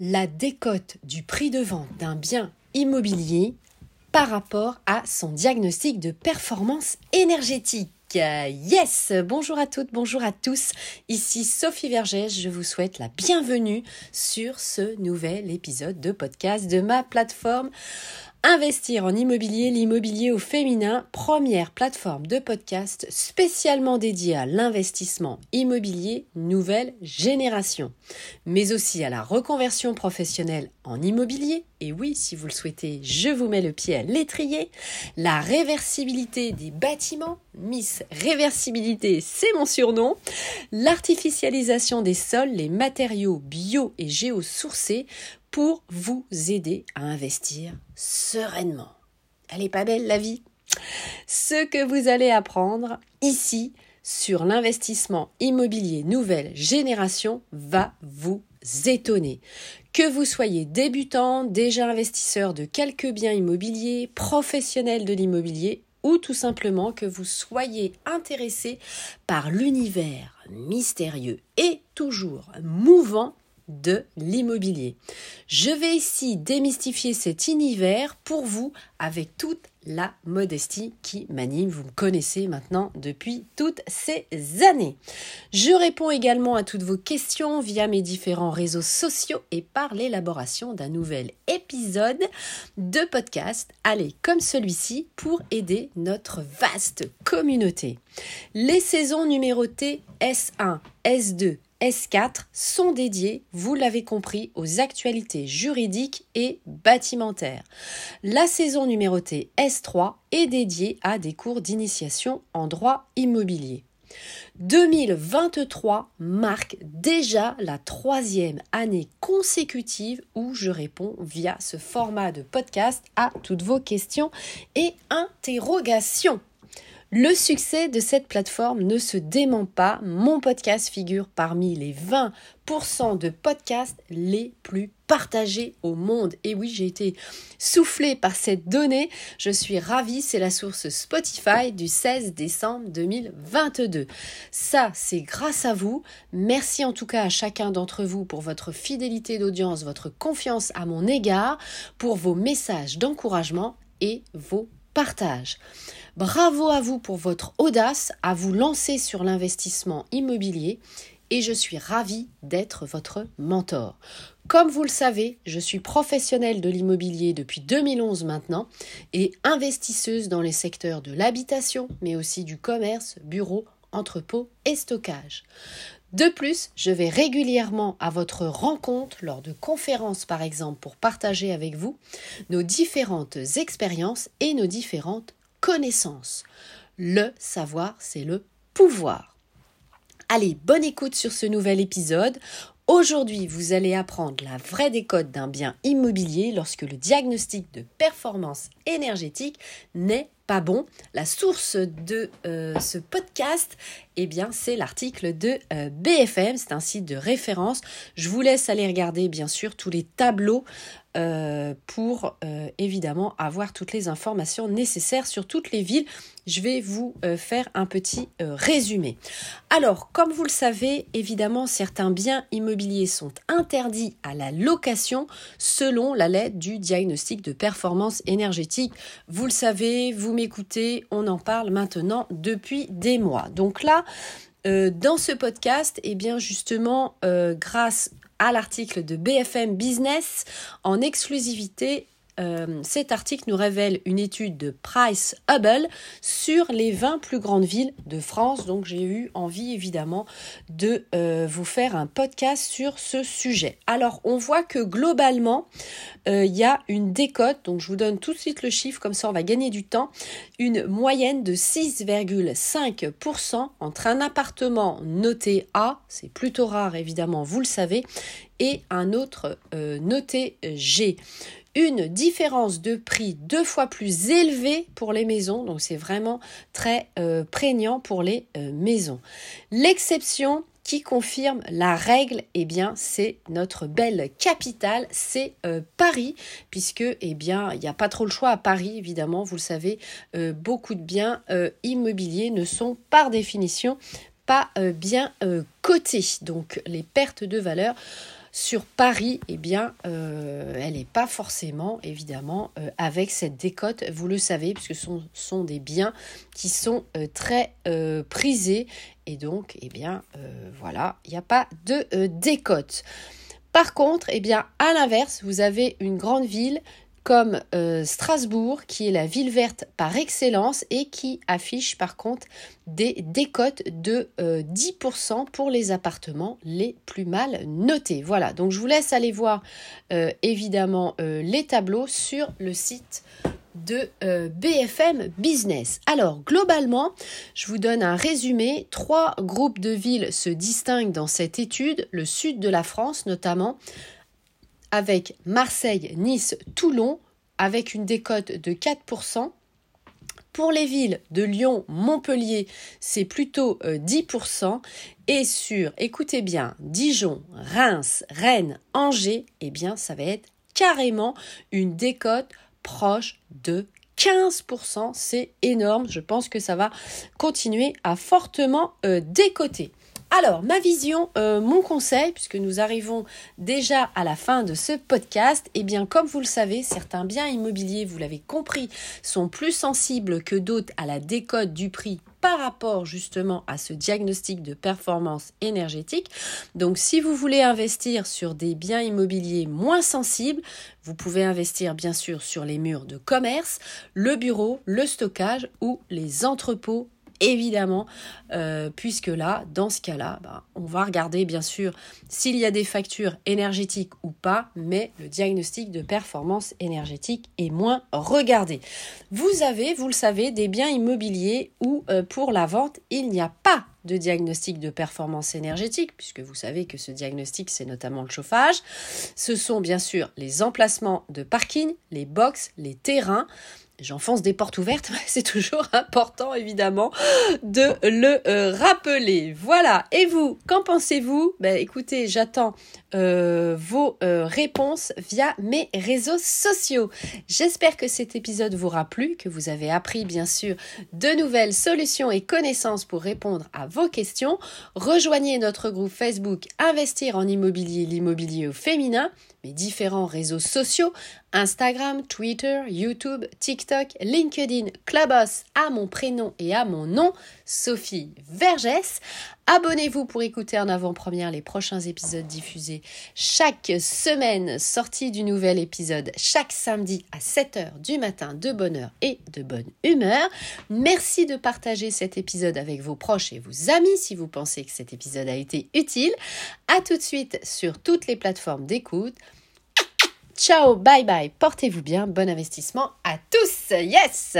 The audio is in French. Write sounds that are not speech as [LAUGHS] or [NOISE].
la décote du prix de vente d'un bien immobilier par rapport à son diagnostic de performance énergétique. Yes Bonjour à toutes, bonjour à tous. Ici Sophie Vergès, je vous souhaite la bienvenue sur ce nouvel épisode de podcast de ma plateforme Investir en immobilier, l'immobilier au féminin, première plateforme de podcast spécialement dédiée à l'investissement immobilier nouvelle génération, mais aussi à la reconversion professionnelle en immobilier. Et oui, si vous le souhaitez, je vous mets le pied à l'étrier. La réversibilité des bâtiments, Miss Réversibilité, c'est mon surnom. L'artificialisation des sols, les matériaux bio et géosourcés pour vous aider à investir sereinement. Elle est pas belle la vie? Ce que vous allez apprendre ici sur l'investissement immobilier nouvelle génération va vous étonner. Que vous soyez débutant, déjà investisseur de quelques biens immobiliers, professionnel de l'immobilier ou tout simplement que vous soyez intéressé par l'univers mystérieux et toujours mouvant de l'immobilier. Je vais ici démystifier cet univers pour vous avec toute la modestie qui m'anime. Vous me connaissez maintenant depuis toutes ces années. Je réponds également à toutes vos questions via mes différents réseaux sociaux et par l'élaboration d'un nouvel épisode de podcast. Allez, comme celui-ci, pour aider notre vaste communauté. Les saisons numérotées S1, S2, S4 sont dédiés, vous l'avez compris, aux actualités juridiques et bâtimentaires. La saison numérotée S3 est dédiée à des cours d'initiation en droit immobilier. 2023 marque déjà la troisième année consécutive où je réponds via ce format de podcast à toutes vos questions et interrogations. Le succès de cette plateforme ne se dément pas. Mon podcast figure parmi les 20% de podcasts les plus partagés au monde. Et oui, j'ai été soufflée par cette donnée. Je suis ravie. C'est la source Spotify du 16 décembre 2022. Ça, c'est grâce à vous. Merci en tout cas à chacun d'entre vous pour votre fidélité d'audience, votre confiance à mon égard, pour vos messages d'encouragement et vos partages. Bravo à vous pour votre audace à vous lancer sur l'investissement immobilier et je suis ravie d'être votre mentor. Comme vous le savez, je suis professionnelle de l'immobilier depuis 2011 maintenant et investisseuse dans les secteurs de l'habitation, mais aussi du commerce, bureau, entrepôt et stockage. De plus, je vais régulièrement à votre rencontre lors de conférences par exemple pour partager avec vous nos différentes expériences et nos différentes connaissance. Le savoir, c'est le pouvoir. Allez, bonne écoute sur ce nouvel épisode. Aujourd'hui, vous allez apprendre la vraie décote d'un bien immobilier lorsque le diagnostic de performance énergétique n'est pas bon. La source de euh, ce podcast, eh bien, c'est l'article de euh, BFM. C'est un site de référence. Je vous laisse aller regarder, bien sûr, tous les tableaux euh, pour évidemment avoir toutes les informations nécessaires sur toutes les villes. Je vais vous faire un petit résumé. Alors, comme vous le savez, évidemment, certains biens immobiliers sont interdits à la location selon la lettre du diagnostic de performance énergétique. Vous le savez, vous m'écoutez, on en parle maintenant depuis des mois. Donc là, euh, dans ce podcast, eh bien justement, euh, grâce à l'article de BFM Business en exclusivité, euh, cet article nous révèle une étude de Price Hubble sur les 20 plus grandes villes de France. Donc j'ai eu envie évidemment de euh, vous faire un podcast sur ce sujet. Alors on voit que globalement euh, il y a une décote, donc je vous donne tout de suite le chiffre, comme ça on va gagner du temps, une moyenne de 6,5% entre un appartement noté A, c'est plutôt rare évidemment, vous le savez, et un autre noté G une différence de prix deux fois plus élevée pour les maisons, donc c'est vraiment très euh, prégnant pour les euh, maisons. L'exception qui confirme la règle, eh bien, c'est notre belle capitale, c'est euh, Paris, puisque, eh bien, il n'y a pas trop le choix à Paris, évidemment, vous le savez, beaucoup de biens immobiliers ne sont par définition pas bien cotés, donc les pertes de valeur Sur Paris, eh bien, euh, elle n'est pas forcément, évidemment, euh, avec cette décote. Vous le savez, puisque ce sont, des biens qui sont très prisés. Et donc, eh bien, voilà, il n'y a pas de décote. Par contre, eh bien, à l'inverse, vous avez une grande ville comme euh, Strasbourg, qui est la ville verte par excellence et qui affiche par contre des décotes de 10% euh, pour les appartements les plus mal notés. Voilà, donc je vous laisse aller voir euh, évidemment les tableaux sur le site de BFM Business. Alors, globalement, je vous donne un résumé. Trois groupes de villes se distinguent dans cette étude, le sud de la France notamment, avec Marseille, Nice, Toulon, avec une décote de 4%. Pour les villes de Lyon, Montpellier, c'est plutôt 10%. Euh, Et sur, écoutez bien, Dijon, Reims, Rennes, Angers, eh bien, ça va être carrément une décote proche de 15%. C'est énorme. Je pense que ça va continuer à fortement euh, décoter. Alors, ma vision, euh, mon conseil, puisque nous arrivons déjà à la fin de ce podcast, eh bien, comme vous le savez, certains biens immobiliers, vous l'avez compris, sont plus sensibles que d'autres à la décote du prix par rapport justement à ce diagnostic de performance énergétique. Donc si vous voulez investir sur des biens immobiliers moins sensibles, vous pouvez investir bien sûr sur les murs de commerce, le bureau, le stockage ou les entrepôts évidemment, euh, puisque là, dans ce cas-là, bah, on va regarder bien sûr s'il y a des factures énergétiques ou pas, mais le diagnostic de performance énergétique est moins regardé. Vous avez, vous le savez, des biens immobiliers où euh, pour la vente, il n'y a pas de diagnostic de performance énergétique, puisque vous savez que ce diagnostic, c'est notamment le chauffage. Ce sont bien sûr les emplacements de parking, les box, les terrains j'enfonce des portes ouvertes, [LAUGHS] c'est toujours important évidemment de le euh, rappeler. Voilà, et vous, qu'en pensez-vous? Ben, Écoutez, j'attends euh, vos euh, réponses via mes réseaux sociaux. J'espère que cet épisode vous aura plu, que vous avez appris bien sûr de nouvelles solutions et connaissances pour répondre à vos questions. Rejoignez notre groupe Facebook Investir en immobilier, l'immobilier au féminin, mes différents réseaux sociaux, Instagram, Twitter, YouTube, TikTok, LinkedIn, Clubhouse à mon prénom et à mon nom, Sophie Vergès. Abonnez-vous pour écouter en avant-première les prochains épisodes diffusés chaque semaine, sortie du nouvel épisode chaque samedi à 7h du matin de bonne heure et de bonne humeur. Merci de partager cet épisode avec vos proches et vos amis si vous pensez que cet épisode a été utile. À tout de suite sur toutes les plateformes d'écoute. Ciao, bye bye, portez-vous bien, bon investissement à tous, yes